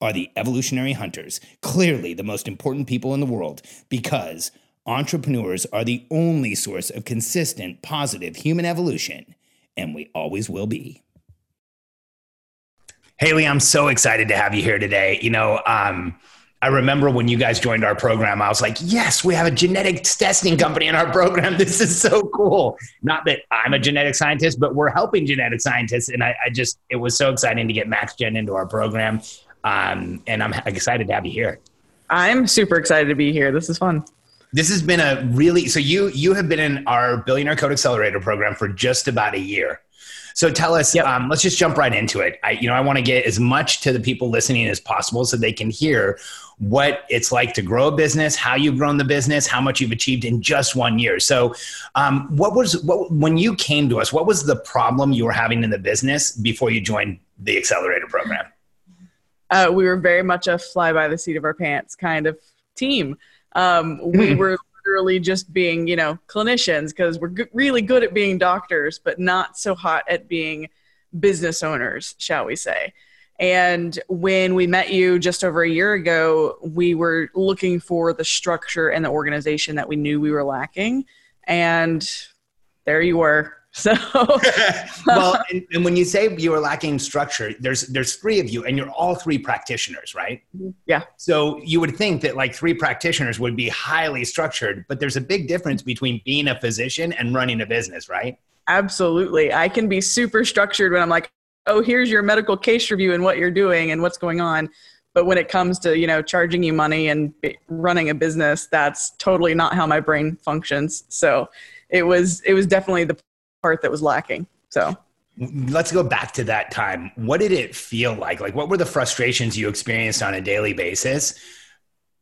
are the evolutionary hunters, clearly the most important people in the world, because entrepreneurs are the only source of consistent, positive human evolution, and we always will be. Haley, I'm so excited to have you here today. You know, um, I remember when you guys joined our program, I was like, yes, we have a genetics testing company in our program. This is so cool. Not that I'm a genetic scientist, but we're helping genetic scientists. And I, I just, it was so exciting to get MaxGen into our program. Um, and I'm excited to have you here. I'm super excited to be here. This is fun. This has been a really so you you have been in our Billionaire Code Accelerator program for just about a year. So tell us, yep. um, let's just jump right into it. I, you know, I want to get as much to the people listening as possible so they can hear what it's like to grow a business, how you've grown the business, how much you've achieved in just one year. So, um, what was what when you came to us? What was the problem you were having in the business before you joined the accelerator program? Uh, we were very much a fly by the seat of our pants kind of team. Um, we hmm. were literally just being, you know, clinicians because we're g- really good at being doctors, but not so hot at being business owners, shall we say. And when we met you just over a year ago, we were looking for the structure and the organization that we knew we were lacking. And there you were. So, well, and, and, when you say you are lacking structure, there's there's three of you, and you're all three practitioners, right? Yeah. So you would think that like three practitioners would be highly structured, but there's a big difference between being a physician and running a business, right? Absolutely. I can be super structured when I'm like, oh, here's your medical case review and what you're doing and what's going on. But when it comes to you know charging you money and running a business, that's totally not how my brain functions. So it was it was definitely the part that was lacking. So let's go back to that time. What did it feel like? Like, what were the frustrations you experienced on a daily basis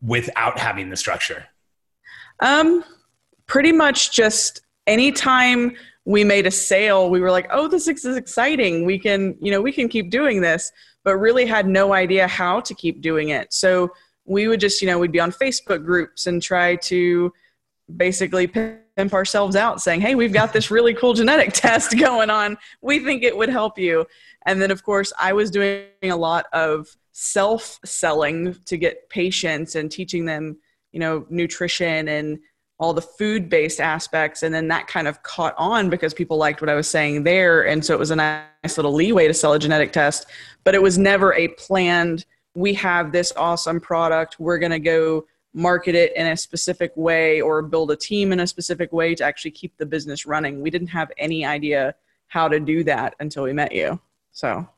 without having the structure? Um, pretty much just anytime we made a sale, we were like, oh, this is exciting. We can, you know, we can keep doing this, but really had no idea how to keep doing it. So we would just, you know, we'd be on Facebook groups and try to basically pimp ourselves out saying, hey, we've got this really cool genetic test going on. We think it would help you. And then, of course, I was doing a lot of self selling to get patients and teaching them, you know, nutrition and all the food based aspects. And then that kind of caught on because people liked what I was saying there. And so it was a nice little leeway to sell a genetic test, but it was never a planned, we have this awesome product. We're going to go market it in a specific way or build a team in a specific way to actually keep the business running. We didn't have any idea how to do that until we met you. So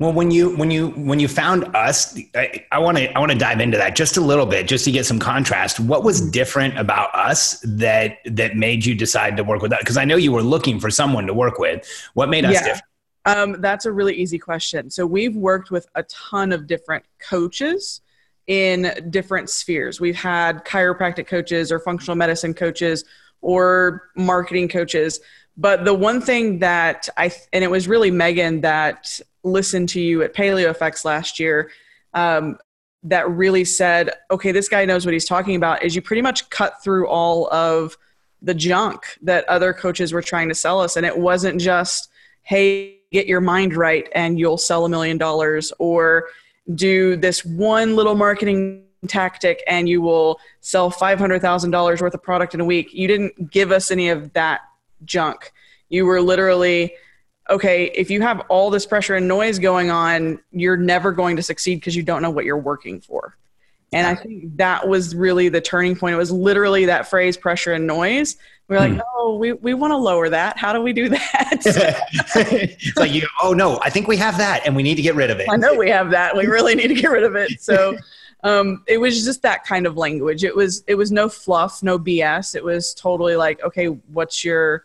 well, when you when you when you found us, I want to I want to dive into that just a little bit, just to get some contrast. What was different about us that that made you decide to work with us? Because I know you were looking for someone to work with. What made us yeah. different? Um, that's a really easy question. So we've worked with a ton of different coaches in different spheres. We've had chiropractic coaches or functional medicine coaches or marketing coaches. But the one thing that I, and it was really Megan that listened to you at PaleoFX last year, um, that really said, okay, this guy knows what he's talking about, is you pretty much cut through all of the junk that other coaches were trying to sell us. And it wasn't just, hey, get your mind right and you'll sell a million dollars, or do this one little marketing tactic and you will sell $500,000 worth of product in a week. You didn't give us any of that junk. You were literally, okay, if you have all this pressure and noise going on, you're never going to succeed because you don't know what you're working for. And I think that was really the turning point. It was literally that phrase, pressure and noise. We are like, hmm. oh, we, we want to lower that. How do we do that? it's like, you, oh no, I think we have that and we need to get rid of it. I know we have that. We really need to get rid of it. So um, it was just that kind of language. It was, it was no fluff, no BS. It was totally like, okay, what's your,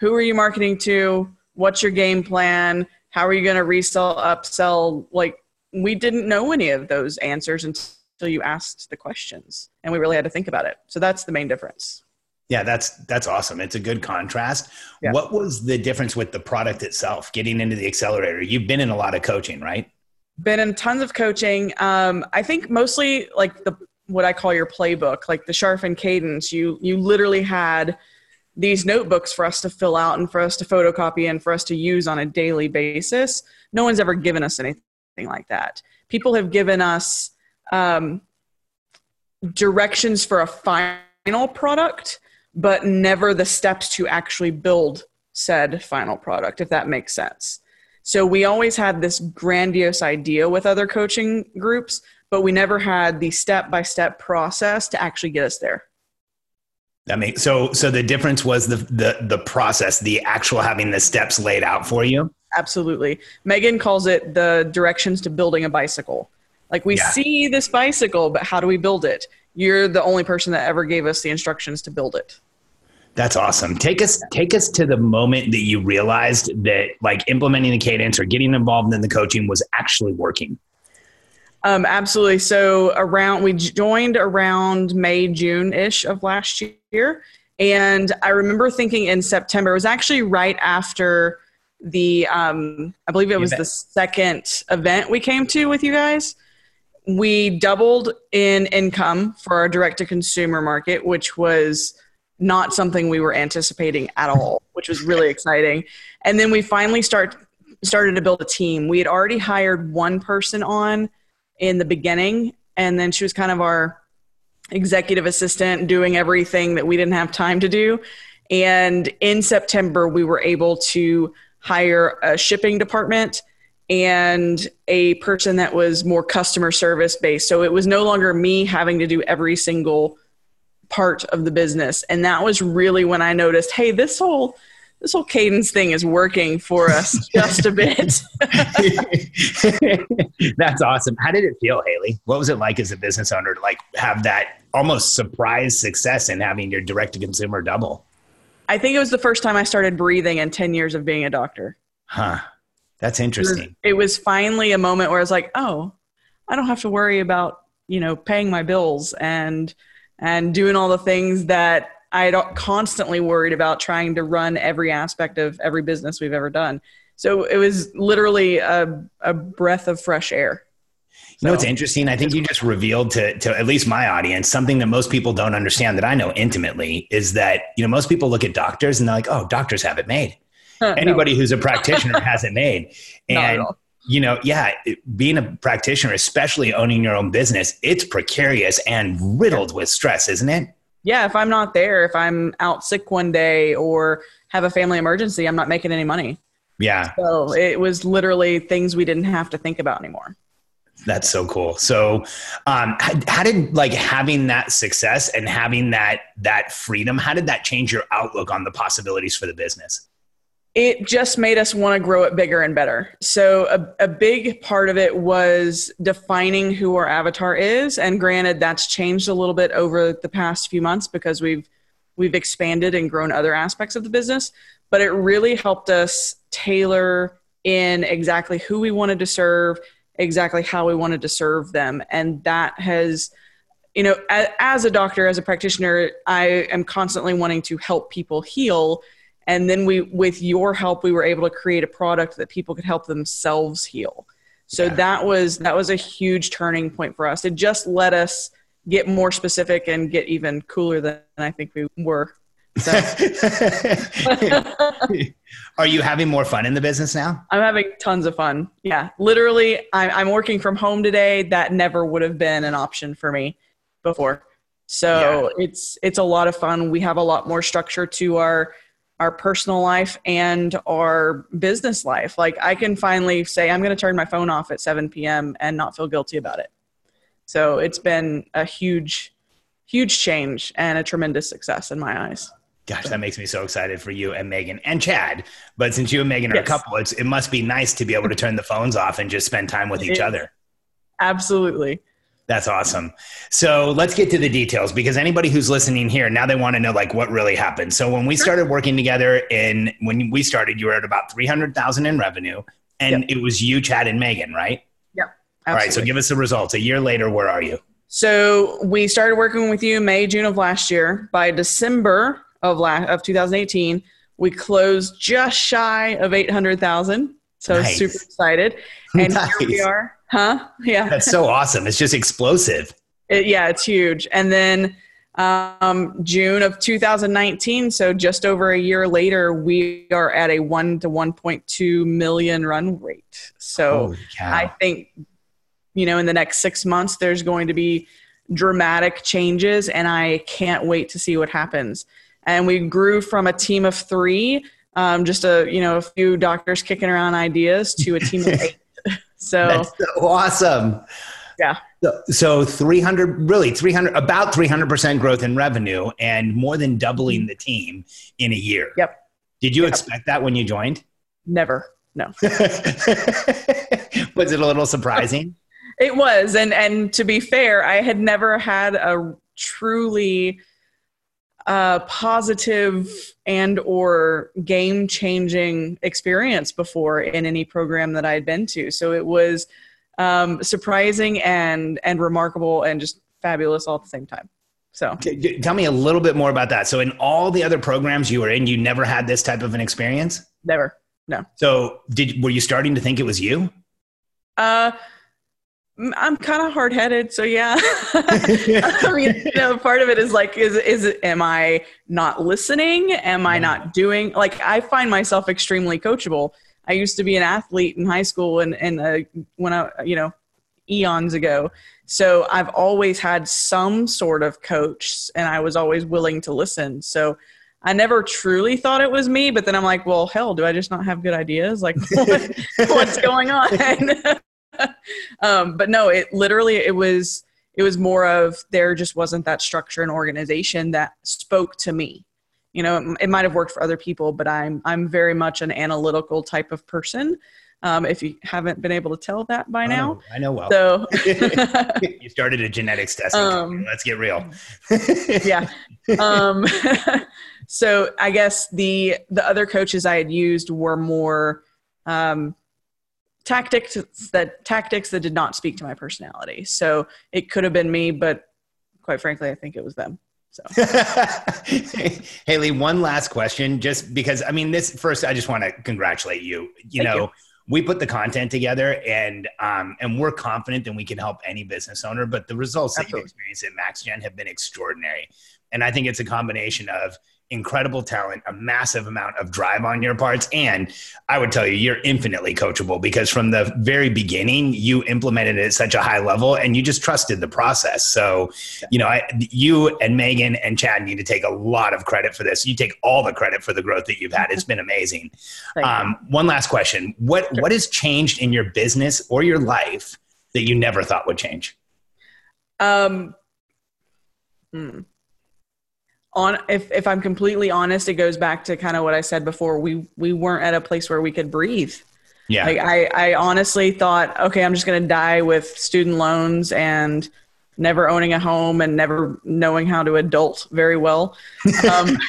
who are you marketing to? What's your game plan? How are you going to resell, upsell? Like we didn't know any of those answers until you asked the questions and we really had to think about it so that's the main difference yeah that's that's awesome. It's a good contrast. Yeah. what was the difference with the product itself getting into the accelerator? You've been in a lot of coaching right? Been in tons of coaching. Um, i think mostly like the what i call your playbook like the Charfen cadence you you literally had these notebooks for us to fill out and for us to photocopy and for us to use on a daily basis. No one's ever given us anything like that. People have given us um, directions for a final product, but never the steps to actually build said final product, if that makes sense. So we always had this grandiose idea with other coaching groups, but we never had the step by step process to actually get us there. That makes so so the difference was the the the process, the actual having the steps laid out for you. Absolutely. Megan calls it the directions to building a bicycle. Like we yeah. see this bicycle, but how do we build it? You're the only person that ever gave us the instructions to build it. That's awesome. Take us take us to the moment that you realized that like implementing the cadence or getting involved in the coaching was actually working. Um, absolutely. So around we joined around May June ish of last year, and I remember thinking in September. It was actually right after the um, I believe it was the second event we came to with you guys we doubled in income for our direct to consumer market, which was not something we were anticipating at all, which was really exciting. And then we finally start started to build a team. We had already hired one person on in the beginning, and then she was kind of our executive assistant doing everything that we didn't have time to do. And in September, we were able to hire a shipping department and a person that was more customer service based. So it was no longer me having to do every single part of the business. And that was really when I noticed, hey, this whole this whole cadence thing is working for us just a bit. That's awesome. How did it feel, Haley? What was it like as a business owner to like have that almost surprise success in having your direct to consumer double? I think it was the first time I started breathing in 10 years of being a doctor. Huh. That's interesting. It was, finally a moment where I was like, oh, I don't have to worry about, you know, paying my bills and and doing all the things that I constantly worried about trying to run every aspect of every business we've ever done. So it was literally a, a breath of fresh air. You know, it's interesting. I think you just revealed to, to at least my audience something that most people don't understand that I know intimately is that, you know, most people look at doctors and they're like, oh, doctors have it made. anybody no. who's a practitioner has it made. And you know, yeah, being a practitioner, especially owning your own business, it's precarious and riddled with stress, isn't it? Yeah, if I'm not there, if I'm out sick one day or have a family emergency, I'm not making any money. Yeah. So it was literally things we didn't have to think about anymore. That's so cool. So, um, how, how, did like having that success and having that that freedom? How did that change your outlook on the possibilities for the business? It just made us want to grow it bigger and better. So a, a big part of it was defining who our avatar is. And granted, that's changed a little bit over the past few months because we've we've expanded and grown other aspects of the business. But it really helped us tailor in exactly who we wanted to serve, exactly how we wanted to serve them. And that has you know, as, as a doctor, as a practitioner, I am constantly wanting to help people heal and then we with your help we were able to create a product that people could help themselves heal. So yeah. that was that was a huge turning point for us. It just let us get more specific and get even cooler than i think we were. So. are you having more fun in the business now? I'm having tons of fun. Yeah. Literally I'm, I'm working from home today. That never would have been an option for me before. So yeah. it's it's a lot of fun. We have a lot more structure to our our personal life and our business life. Like I can finally say, I'm going to turn my phone off at 7 p.m. and not feel guilty about it. So it's been a huge, huge change and a tremendous success in my eyes. Gosh, that makes me so excited for you and Megan and Chad. But since you and Megan are yes. a couple, it's, it must be nice to be able to turn the phones off and just spend time with each other. Absolutely. That's awesome. So let's get to the details because anybody who's listening here now they want to know like what really happened. So when we started working together, and when we started, you were at about three hundred thousand in revenue, and yep. it was you, Chad, and Megan, right? Yep. Absolutely. All right. So give us the results. A year later, where are you? So we started working with you May, June of last year. By December of last of 2018, we closed just shy of 800,000. So nice. super excited. And nice. here we are. Huh? Yeah. That's so awesome. It's just explosive. It, yeah, it's huge. And then um, June of 2019, so just over a year later, we are at a 1 to 1.2 million run rate. So I think, you know, in the next six months, there's going to be dramatic changes, and I can't wait to see what happens and we grew from a team of three, um, just a you know a few doctors kicking around ideas, to a team of eight. So that's so awesome. Yeah. So, so 300, really 300, about 300% growth in revenue and more than doubling mm-hmm. the team in a year. Yep. Did you yep. expect that when you joined? Never. No. was it a little surprising? it was. And, and to be fair, I had never had a truly a positive and or game changing experience before in any program that i had been to. So it was um, surprising and and remarkable and just fabulous all at the same time. So. Tell me a little bit more about that. So in all the other programs you were in you never had this type of an experience? Never. No. So did were you starting to think it was you? Uh I'm kind of hard headed, so yeah. I mean, you know, part of it is like, is is am I not listening? Am I not doing? Like, I find myself extremely coachable. I used to be an athlete in high school, and and uh, when I, you know, eons ago. So I've always had some sort of coach, and I was always willing to listen. So I never truly thought it was me, but then I'm like, well, hell, do I just not have good ideas? Like, what, what's going on? um, but no, it literally it was it was more of there just wasn't that structure and organization that spoke to me. You know, it, it might have worked for other people, but I'm I'm very much an analytical type of person. Um, if you haven't been able to tell that by now, I know, I know well. So you started a genetics test. Um, Let's get real. yeah. Um, so I guess the the other coaches I had used were more um, tactics that tactics that did not speak to my personality. So it could have been me, but quite frankly, I think it was them. So, Haley, one last question, just because I mean, this first, I just want to congratulate you. You Thank know, you. we put the content together, and um, and we're confident that we can help any business owner. But the results Absolutely. that you've experienced at MaxGen have been extraordinary, and I think it's a combination of incredible talent, a massive amount of drive on your parts. And I would tell you, you're infinitely coachable because from the very beginning, you implemented it at such a high level and you just trusted the process. So, you know, I, you and Megan and Chad need to take a lot of credit for this. You take all the credit for the growth that you've had. It's been amazing. Um, one last question. What, sure. what has changed in your business or your life that you never thought would change? Um, hmm on if if I'm completely honest, it goes back to kind of what I said before. We we weren't at a place where we could breathe. Yeah. Like I I honestly thought, okay, I'm just going to die with student loans and never owning a home and never knowing how to adult very well. Um,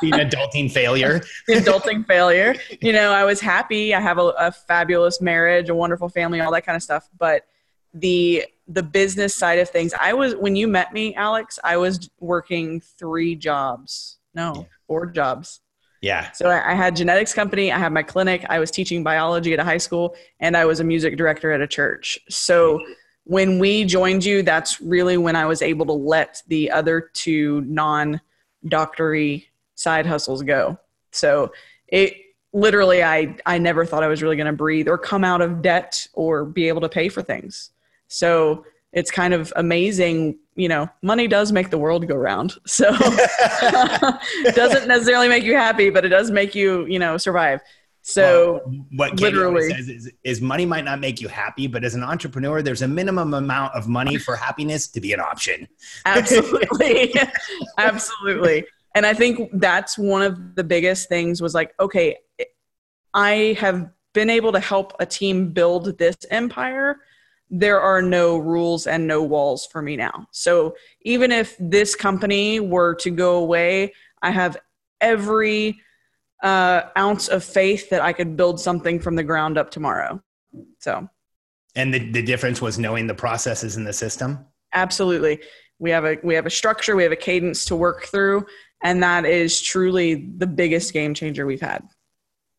Being adulting failure. The adulting failure. You know, I was happy. I have a, a fabulous marriage, a wonderful family, all that kind of stuff. But the the business side of things. I was when you met me alex i was working three jobs. No yeah. four jobs. Yeah. So I, I, had genetics company i had my clinic i was teaching biology at a high school and i was a music director at a church. So when we joined you that's really when i was able to let the other two non doctory side hustles go. So it literally i i never thought i was really going to breathe or come out of debt or be able to pay for things so it's kind of amazing, you know, money does make the world go round. So it doesn't necessarily make you happy, but it does make you, you know, survive. So well, what Katie literally says is, is money might not make you happy, but as an entrepreneur, there's a minimum amount of money for happiness to be an option. Absolutely. Absolutely. And I think that's one of the biggest things was like, okay, I have been able to help a team build this empire. There are no rules and no walls for me now. So even if this company were to go away, I have every uh, ounce of faith that I could build something from the ground up tomorrow. So, and the, the difference was knowing the processes in the system. Absolutely, we have a we have a structure, we have a cadence to work through, and that is truly the biggest game changer we've had.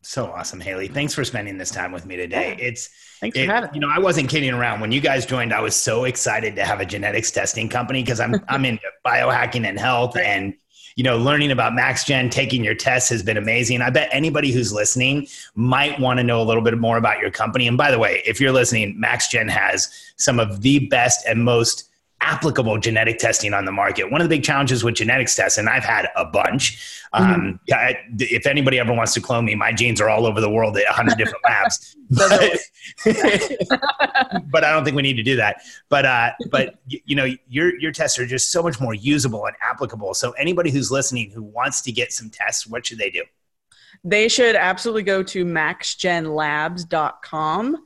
So awesome, Haley. Thanks for spending this time with me today. It's thanks it, for having. You know, I wasn't kidding around when you guys joined. I was so excited to have a genetics testing company because I'm I'm into biohacking and health and you know, learning about MaxGen, taking your tests has been amazing. I bet anybody who's listening might want to know a little bit more about your company. And by the way, if you're listening, MaxGen has some of the best and most applicable genetic testing on the market. One of the big challenges with genetics tests, and I've had a bunch. Mm-hmm. Um, if anybody ever wants to clone me, my genes are all over the world at 100 different labs. but, but, I don't think we need to do that. But uh, but you know, your your tests are just so much more usable and applicable. So anybody who's listening who wants to get some tests, what should they do? They should absolutely go to maxgenlabs.com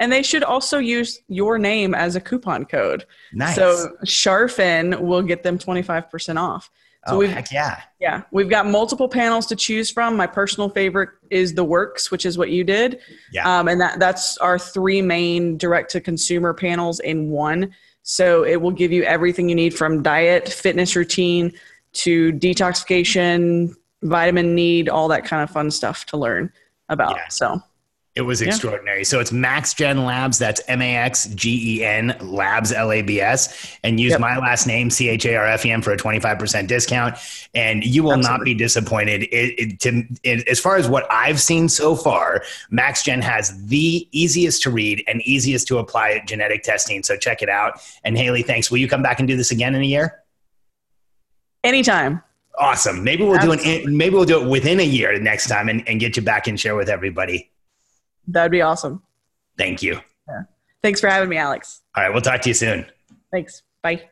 and they should also use your name as a coupon code. Nice. So Charfen will get them 25% off. So oh, we've, heck yeah. Yeah. We've got multiple panels to choose from. My personal favorite is the works, which is what you did. Yeah. Um, and that, that's our three main direct to consumer panels in one. So it will give you everything you need from diet, fitness routine to detoxification, vitamin need, all that kind of fun stuff to learn about. Yeah. So it was extraordinary. Yeah. So it's MaxGen Labs. That's M A X G E N Labs L A B S, and use yep. my last name C H A R F E M for a twenty five percent discount, and you will Absolutely. not be disappointed. It, it, to, it, as far as what I've seen so far, MaxGen has the easiest to read and easiest to apply genetic testing. So check it out. And Haley, thanks. Will you come back and do this again in a year? Anytime. Awesome. Maybe we'll Absolutely. do it. Maybe we'll do it within a year next time and, and get you back and share with everybody. That'd be awesome. Thank you. Yeah. Thanks for having me, Alex. All right. We'll talk to you soon. Thanks. Bye.